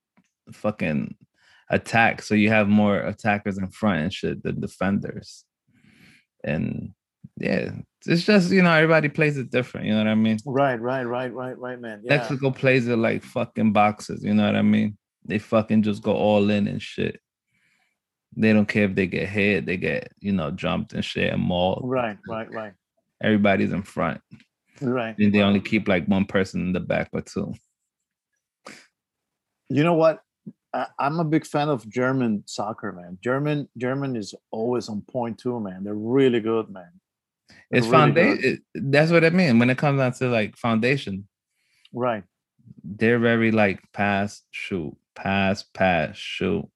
fucking attack. So you have more attackers in front and shit than defenders. And yeah, it's just you know everybody plays it different. You know what I mean? Right, right, right, right, right, man. Yeah. Mexico plays it like fucking boxes. You know what I mean? They fucking just go all in and shit. They don't care if they get hit, they get you know jumped and shit and mauled. Right, right, right, Everybody's in front. right. And they only keep like one person in the back or two. You know what? I'm a big fan of German soccer, man. German German is always on point too, man. They're really good, man. They're It's really foundation. good. That's what I mean. When it comes down to like foundation, Right. they're very like pass, shoot, pass, pass, shoot.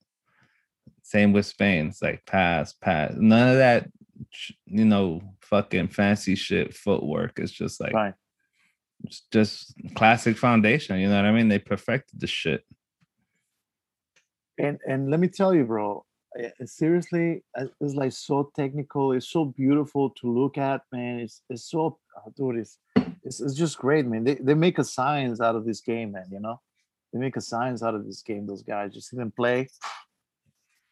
Same with Spain. It's like pass, pass. None of that, you know, fucking fancy shit footwork. It's just like Right. it's just classic foundation. You know what I mean? They perfected the shit. and and let me tell you bro seriously uh, it's like so technical it's so beautiful to look at man it's it's so oh, dude it's, it's it's just great man they, they make a science out of this game man you know they make a science out of this game those guys just see them play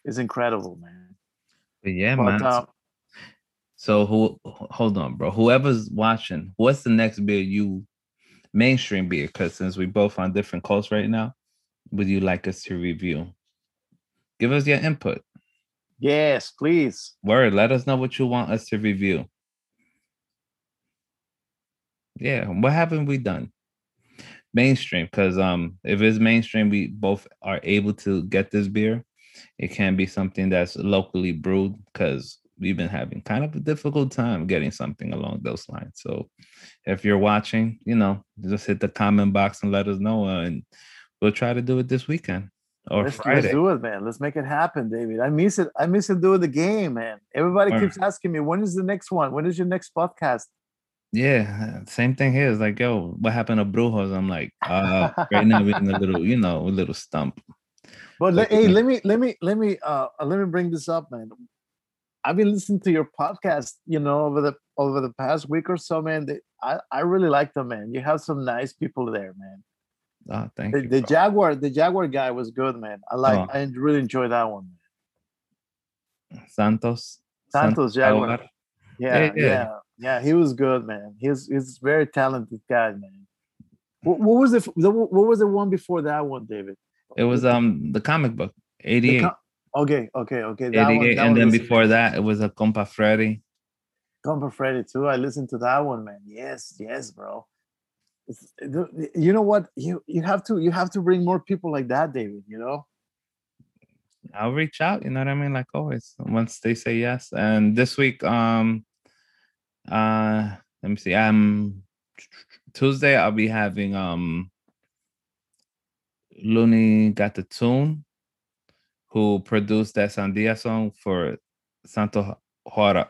it's incredible man But yeah, but man. uh, So who hold on, bro. Whoever's watching, what's the next beer you mainstream beer? Because since we both on different coasts right now, would you like us to review? Give us your input. Yes please Word, let us know what you want us to review. Yeah, what haven't we done? Mainstream, because um, if it's mainstream, we both are able to get this beer. It can be something that's locally brewed because we've been having kind of a difficult time getting something along those lines. So if you're watching, you know, just hit the comment box and let us know, uh, and we'll try to do it this weekend or let's, let's do it man let's make it happen david i miss it i miss it doing the game man everybody Word. keeps asking me when is the next one when is your next podcast Yeah, same thing here. It's like, yo, what happened to Brujos? I'm like, uh, right now we're in a little, you know, a little stump. But Like, hey, uh, let me let me let me uh let me bring this up, man. I've been listening to your podcast, you know, over the over the past week or so, man. They, I I really like them, man. You have some nice people there, man. Oh, thank The, you. the bro. Jaguar, the Jaguar guy was good, man. I like, Oh. I really enjoyed that one. Santos. Santos Jaguar. Jaguar. Yeah, Yeah, yeah, yeah. He was good, man. He's he's a very talented guy, man. What, what was the, the what was the one before that one, David? It was um the comic book, 88. co- okay, okay, okay. That one, 88. that and one then was- before that, it was a Compa Freddy. Compa Freddy too. I listened to that one, man. Yes, yes, bro. You know what? You you have to you have to bring more people like that, David. You know. I'll reach out, you know what I mean? Like always, once they say yes. And this week, um, uh, let me see. Um, Tuesday I'll be having um, Looney got the tune, who produced that Sandia song for Santo Juara.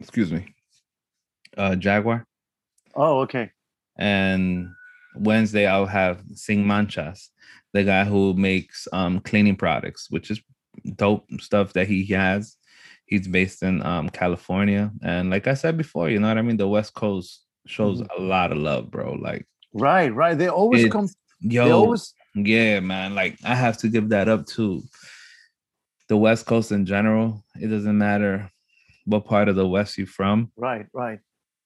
Excuse me. Uh, Jaguar. Oh, okay. and Wednesday I'll have Sin Manchas, the guy who makes um cleaning products, which is dope stuff that he has. He's based in um California, and like I said before, you know what I mean. The West Coast shows Mhm. a lot of love, bro. Like, Right, right. They always It- come. Yo, always Yeah, man. Like I have to give that up to the West Coast in general. It doesn't matter what part of the West you're from. Right, right.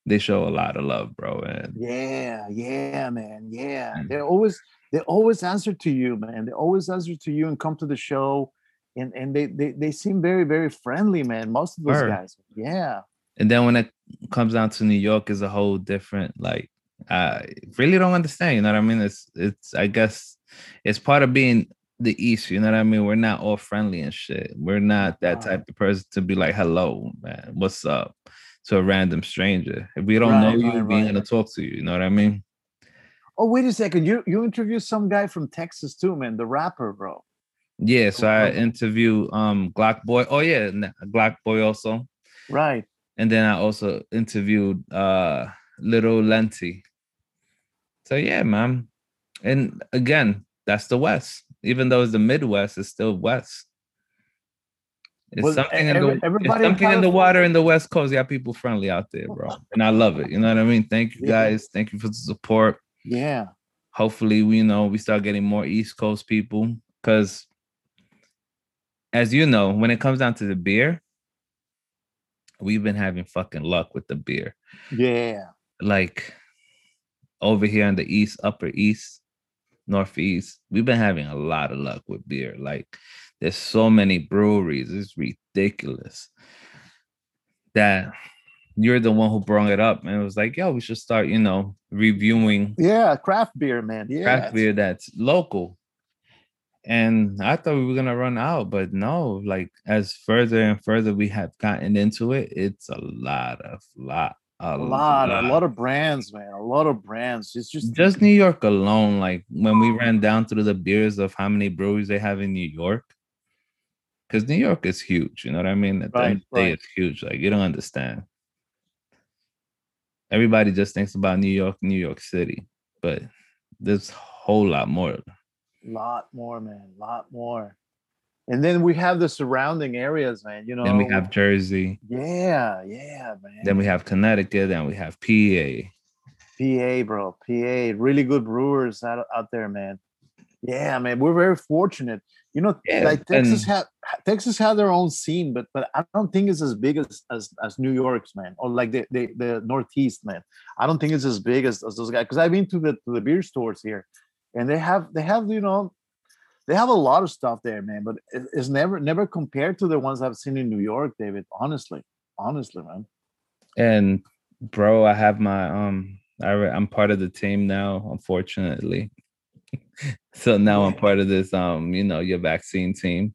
They show a lot of love, bro. And Yeah, yeah, man. Yeah. Mm. They always they always answer to you, man. They always answer to you and come to the show. And and they they, they seem very, very friendly, man. Most of those guys. Yeah. and then when it comes down to New York is a whole different like I really don't understand, you know what I mean? It's it's I guess it's part of being the East, you know what I mean? We're not all friendly and shit. We're not that type of person to be like, hello, man, what's up? To a random stranger. If we don't know you, right, we ain't right. gonna talk to you, you know what I mean? Oh, wait a second. You you interviewed some guy from Texas too, man. The rapper, bro. Yeah, so I interview um Glock Boy. Oh yeah, Glock Boy also. Right. and then I also interviewed uh Little Lenti. So yeah, man. And again, that's the West. Even though it's the Midwest, it's still West. It's Well, something in the it's everybody in something in the water in the West Coast. Yeah, people friendly out there, bro. And I love it. You know what I mean? Thank you guys. Thank you for the support. Yeah. Hopefully, we you know we start getting more East Coast people because as you know, when it comes down to the beer, we've been having fucking luck with the beer. Yeah. like over here in the east, upper east, northeast, we've been having a lot of luck with beer. Like there's so many breweries, it's ridiculous. That you're the one who brought it up and it was like, yo, we should start, you know, reviewing Yeah. Craft beer, man. Yeah. craft beer that's local. And I thought we were gonna run out, but no, like as further and further we have gotten into it, it's a lot of lot, a, A lot, a lot of brands, man. A lot of brands. It's just just New York alone, like when we ran down through the beers of how many breweries they have in New York, because New York is huge. You know what I mean? At the end of the day, Right, right. it's huge. Like you don't understand. Everybody just thinks about New York, New York City, but there's a whole lot more. lot more, man. lot more. And then we have the surrounding areas, man. You know. then we have Jersey, Yeah, yeah, man. then we have Connecticut, then we have PA. PA, bro. PA. Really good brewers out, out there, man. Yeah, man. We're very fortunate. You know, Yeah, like Texas and- had Texas had their own scene, but but I don't think it's as big as as, as New York's, man, or like the, the the Northeast, man. I don't think it's as big as, as those guys. Because I've been to the to the beer stores here, and they have they have you know they have a lot of stuff there, man. But it, it's never never compared to the ones I've seen in New York, David. Honestly, honestly, man. And bro, I have my um I re- I'm part of the team now, unfortunately. So now I'm part of this um, you know, your vaccine team.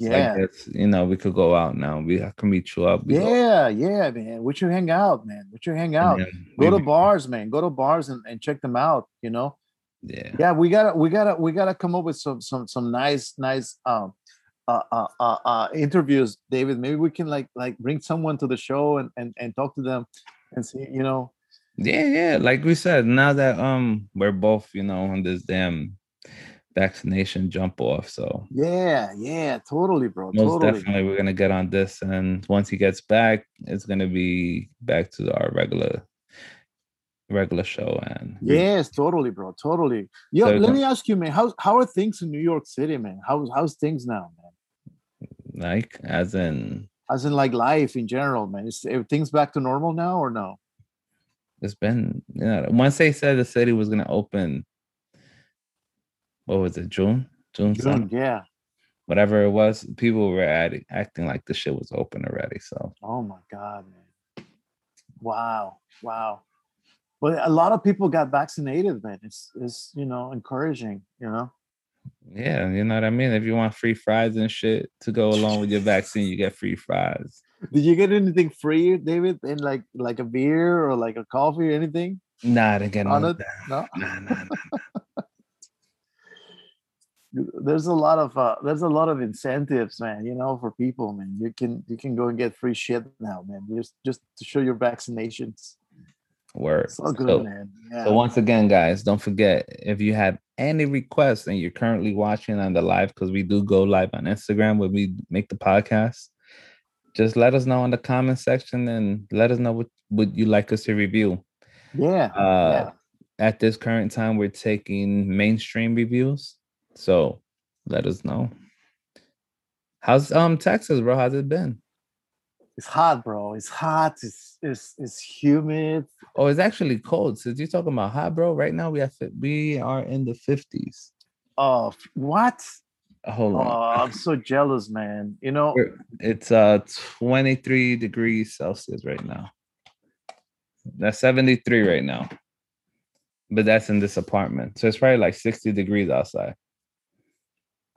So Yeah. I guess, you know, we could go out now. We I can meet you up. We go- Yeah, yeah, man. We should hang out, man. We should hang out. then Go we- to bars, man. Go to bars and, and check them out. You know. Yeah. Yeah, we gotta we gotta we gotta come up with some some some nice nice um uh uh uh, uh interviews, David. Maybe we can like like bring someone to the show and and and talk to them and see. You know. Yeah, yeah. Like we said, now that um we're both, you know, on this damn vaccination jump off. So Yeah, yeah, totally, bro. most totally. definitely we're gonna get on this. And once he gets back, it's gonna be back to our regular regular show and Yes, totally, bro. Totally. Yo, So- let me ask you, man. How how are things in New York City, man? How's how's things now, man? like as in As in like life in general, man. Is everything's back to normal now or no? It's been you know once they said the city was gonna open what was it june june, June, yeah. whatever it was people were adding, acting like the shit was open already so Oh my god, man. Wow. Wow. But a lot of people got vaccinated, man. It's it's you know encouraging, you know. yeah you know what i mean if you want free fries and shit to go along with your vaccine you get free fries Did you get anything free, David? In like like a beer or like a coffee or anything? nah I didn't get On it? No. Nah, nah, nah. There's a lot of uh there's a lot of incentives, man, you know, for people, man. You can you can go and get free shit now, man. Just just to show your vaccinations. word So good, So- man. Yeah. So once again, guys, don't forget if you have any requests and you're currently watching on the live, because we do go live on Instagram when we make the podcast, just let us know in the comment section and let us know what would you like us to review. yeah. Uh yeah. at this current time, we're taking mainstream reviews. So let us know. How's um Texas, bro? How's it been? It's hot, bro. It's hot. It's it's it's humid. Oh, it's actually cold. Since you're talking about hot, bro, right now we have we are in the 50s. Oh, what? Hold Oh, on. I'm so jealous, man. You know, It's uh 23 degrees Celsius right now. That's 73 right now. But that's in this apartment. So it's probably like 60 degrees outside.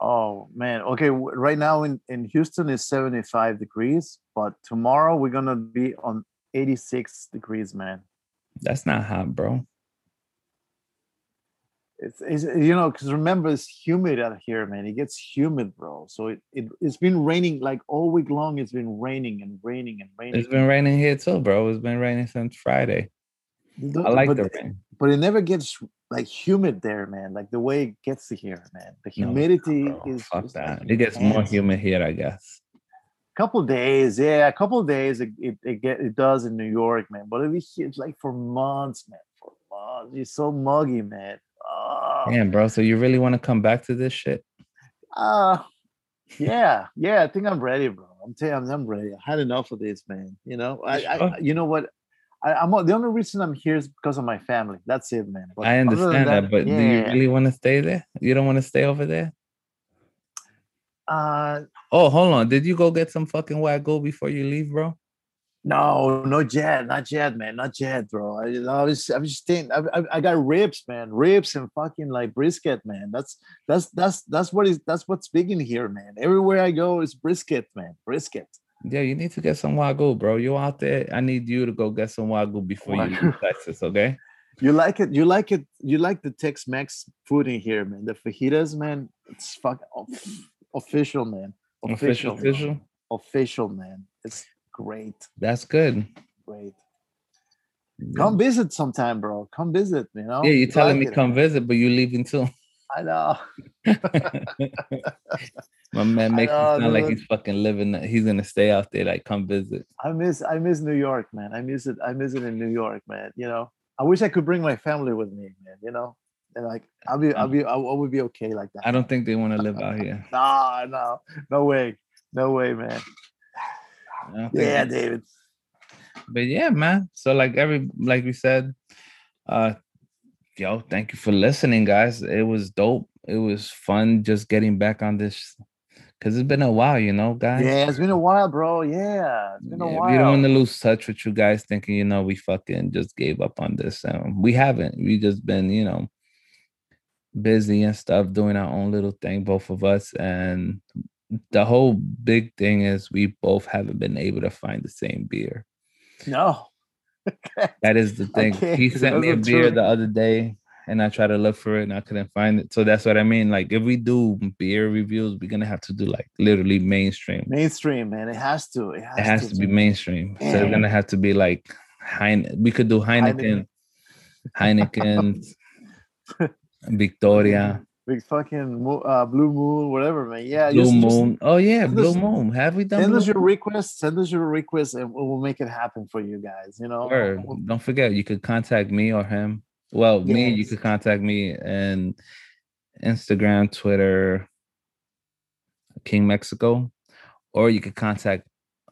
oh man. Okay, right now in in Houston is 75 degrees, but tomorrow we're gonna be on 86 degrees, man. That's not hot, bro. It's, it's you know because remember it's humid out here, man. It gets humid, bro. So it, it it's been raining like all week long. It's been raining and raining and raining. It's been raining here too, bro. It's been raining since Friday. The- I like but, the rain. but it never gets like humid there, man. Like the way it gets here, man. The No, humidity Bro, is fuck that. like It gets more humid here, I guess. couple days, yeah, a couple days it, it, it get it does in New York, man. But it it's like for months, man. For months. It's so muggy, man. Oh, Damn, bro. So you really want to come back to this shit? uh, yeah, yeah. I think I'm ready, bro. I'm telling you, I'm ready. I had enough of this, man. You know, I, I you know what? I, I'm the only reason I'm here is because of my family. That's it, man. But I understand that, but do you really want to stay there? You don't want to stay over there? Uh, Oh, hold on. Did you go get some fucking wagyu before you leave, bro? No, not yet, not yet, man, not yet, bro. I, I was, I was just thinking, I, I, I got ribs, man, ribs and fucking like brisket, man. That's that's that's that's what is that's what's big in here, man. Everywhere I go is brisket, man, brisket. Yeah, you need to get some wagyu, bro. You out there? I need you to go get some wagyu before you leave Texas, okay? You like it? You like it? You like the Tex-Mex food in here, man? The fajitas, man. It's fuck oh, official, man. Official, official. official, man. It's great, That's good. great. Yeah, Come visit sometime, bro. Come visit. You know. yeah you're telling like me it. come visit, but you're leaving too. I know. My man makes it know, sound like he's fucking living. He's gonna stay out there, like come visit. I miss I miss New York, man. I miss it. I miss it in New York, man. You know, I wish I could bring my family with me, man. You know, and like I'll be I'll be I would be okay like that. I don't think they want to live out here. No, no, no way, no way, man. I don't think Yeah, they- David. but yeah, man. So like every like we said, uh yo, thank you for listening, guys. It was dope. It was fun just getting back on this because it's been a while, you know, guys. Yeah, it's been a while, bro. Yeah, it's been a Yeah, while. We don't want to lose touch with you guys thinking, you know, we fucking just gave up on this. Um, we haven't. We just been, you know, busy and stuff, doing our own little thing, both of us. And the whole big thing is we both haven't been able to find the same beer. no. That is the thing. He sent me a beer true. the other day and I tried to look for it and I couldn't find it. So that's what I mean. Like if we do beer reviews, we're gonna have to do like literally mainstream. Mainstream, man. It has to. It has, It has to be man. mainstream. So it's gonna have to be like Heine. We could do Heineken, Heineken, Victoria, Big fucking uh, blue moon, whatever, man. Yeah, Blue just- just Moon. Oh yeah, Blue us- Moon. Have we done Send us your request. Send us your request, and we'll make it happen for you guys. You know. Word. Don't forget, you could contact me or him. Well, me, you could contact me and Instagram, Twitter, King Mexico, or you could contact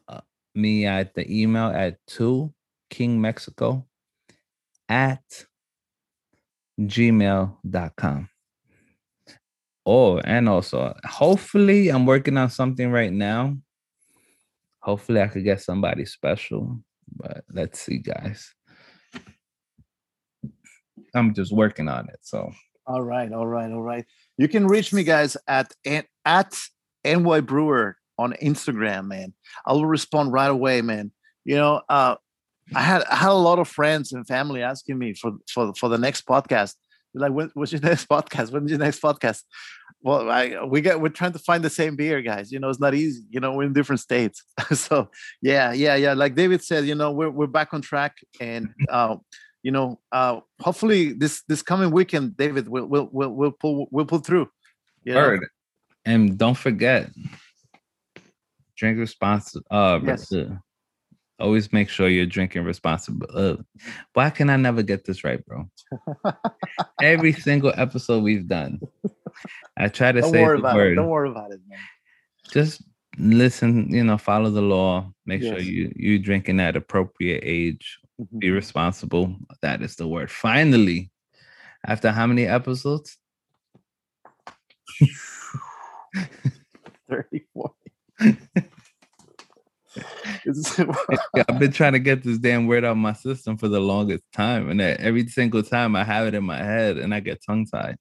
uh, me at the email at two King Mexico at gmail.com. Or and also, hopefully, I'm working on something right now. Hopefully, I could get somebody special, but let's see, guys. I'm just working on it. So All right, all right, all right. You can reach me, guys, at at NY Brewer on Instagram, man. I will respond right away, man. You know, uh, I had I had a lot of friends and family asking me for for for the next podcast. Like, when, what's your next podcast? When's your next podcast? Well, I we get we're trying to find the same beer, guys. You know, it's not easy. You know, we're in different states. so yeah, yeah, yeah. Like David said, you know, we're we're back on track, and uh, you know, uh, hopefully this this coming weekend, David, we'll we'll will will pull we'll pull through. You know? And don't forget, drink responsible. Uh, Yes. uh, always make sure you're drinking responsibly. Uh, why can I never get this right, bro? Every single episode we've done, I try to Don't say worry the about word. it. Don't worry about it, man. Just listen, you know, follow the law. Make sure Yes. you you drinking at appropriate age. Mhm. Be responsible. That is the word. Finally, after how many episodes? 34. I've been trying to get this damn word out of my system for the longest time, and every single time I have it in my head, and I get tongue tied.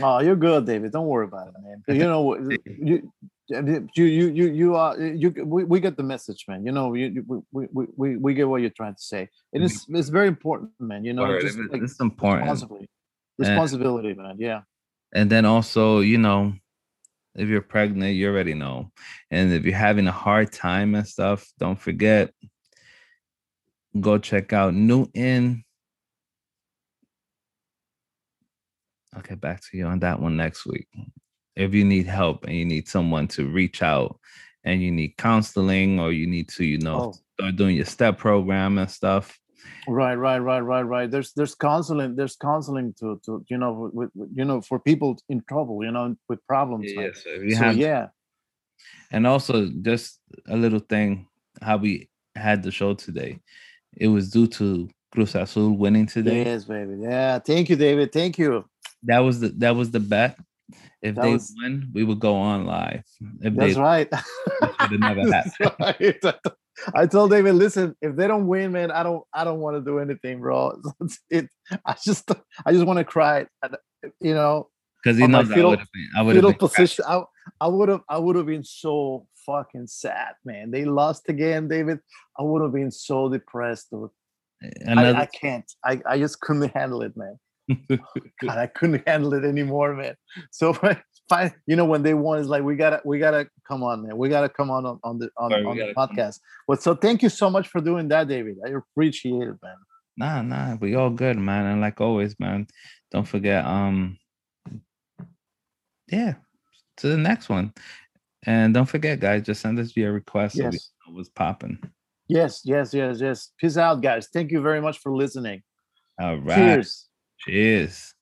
oh, you're good, David. Don't worry about it, man. You know, you, you, you, you, you are, you, we, we get the message, man. You know, you, we, we, we, we get what you're trying to say. It's, mm-hmm. it's very important, man. You know, Word, just it- like it's important. responsibly, eh. responsibility, man. Yeah. And then also, you know, if you're pregnant, you already know. And if you're having a hard time and stuff, don't forget, go check out Newton. I'll get back to you on that one next week. If you need help and you need someone to reach out and you need counseling or you need to, you know, Oh. start doing your step program and stuff. Right, right, right, right, right. There's there's counseling, there's counseling to to you know with, with you know for people in trouble, you know, with problems. man. so you So have yeah, And also, just a little thing how we had the show today. It was due to Cruz Azul winning today. yes, baby. Yeah, thank you, David. Thank you. That was the that was the bet. If That they was- win, we would go on live. If That's they right. never That's right. I told David, listen, if they don't win, man, I don't, I don't want to do anything, bro. It, I just, I just want to cry. You know, because he on my knows I fetal- would have been I would have position. I, I would have, I would have been so fucking sad, man. They lost again, David. I would have been so depressed, dude. Eh, I, I can't. I, I just couldn't handle it, man. God, I couldn't handle it anymore, man. So fine, you know, when they won, it's like we gotta, we gotta come on, man. We gotta come on on, on the on, we on the podcast. But so thank you so much for doing that, David. I appreciate it, man. nah nah we all good man and like always man don't forget um yeah to the next one and don't forget guys just send us your request so we Yes. know what's popping Yes, yes, yes, yes. Peace out, guys. Thank you very much for listening. all right Cheers. cheers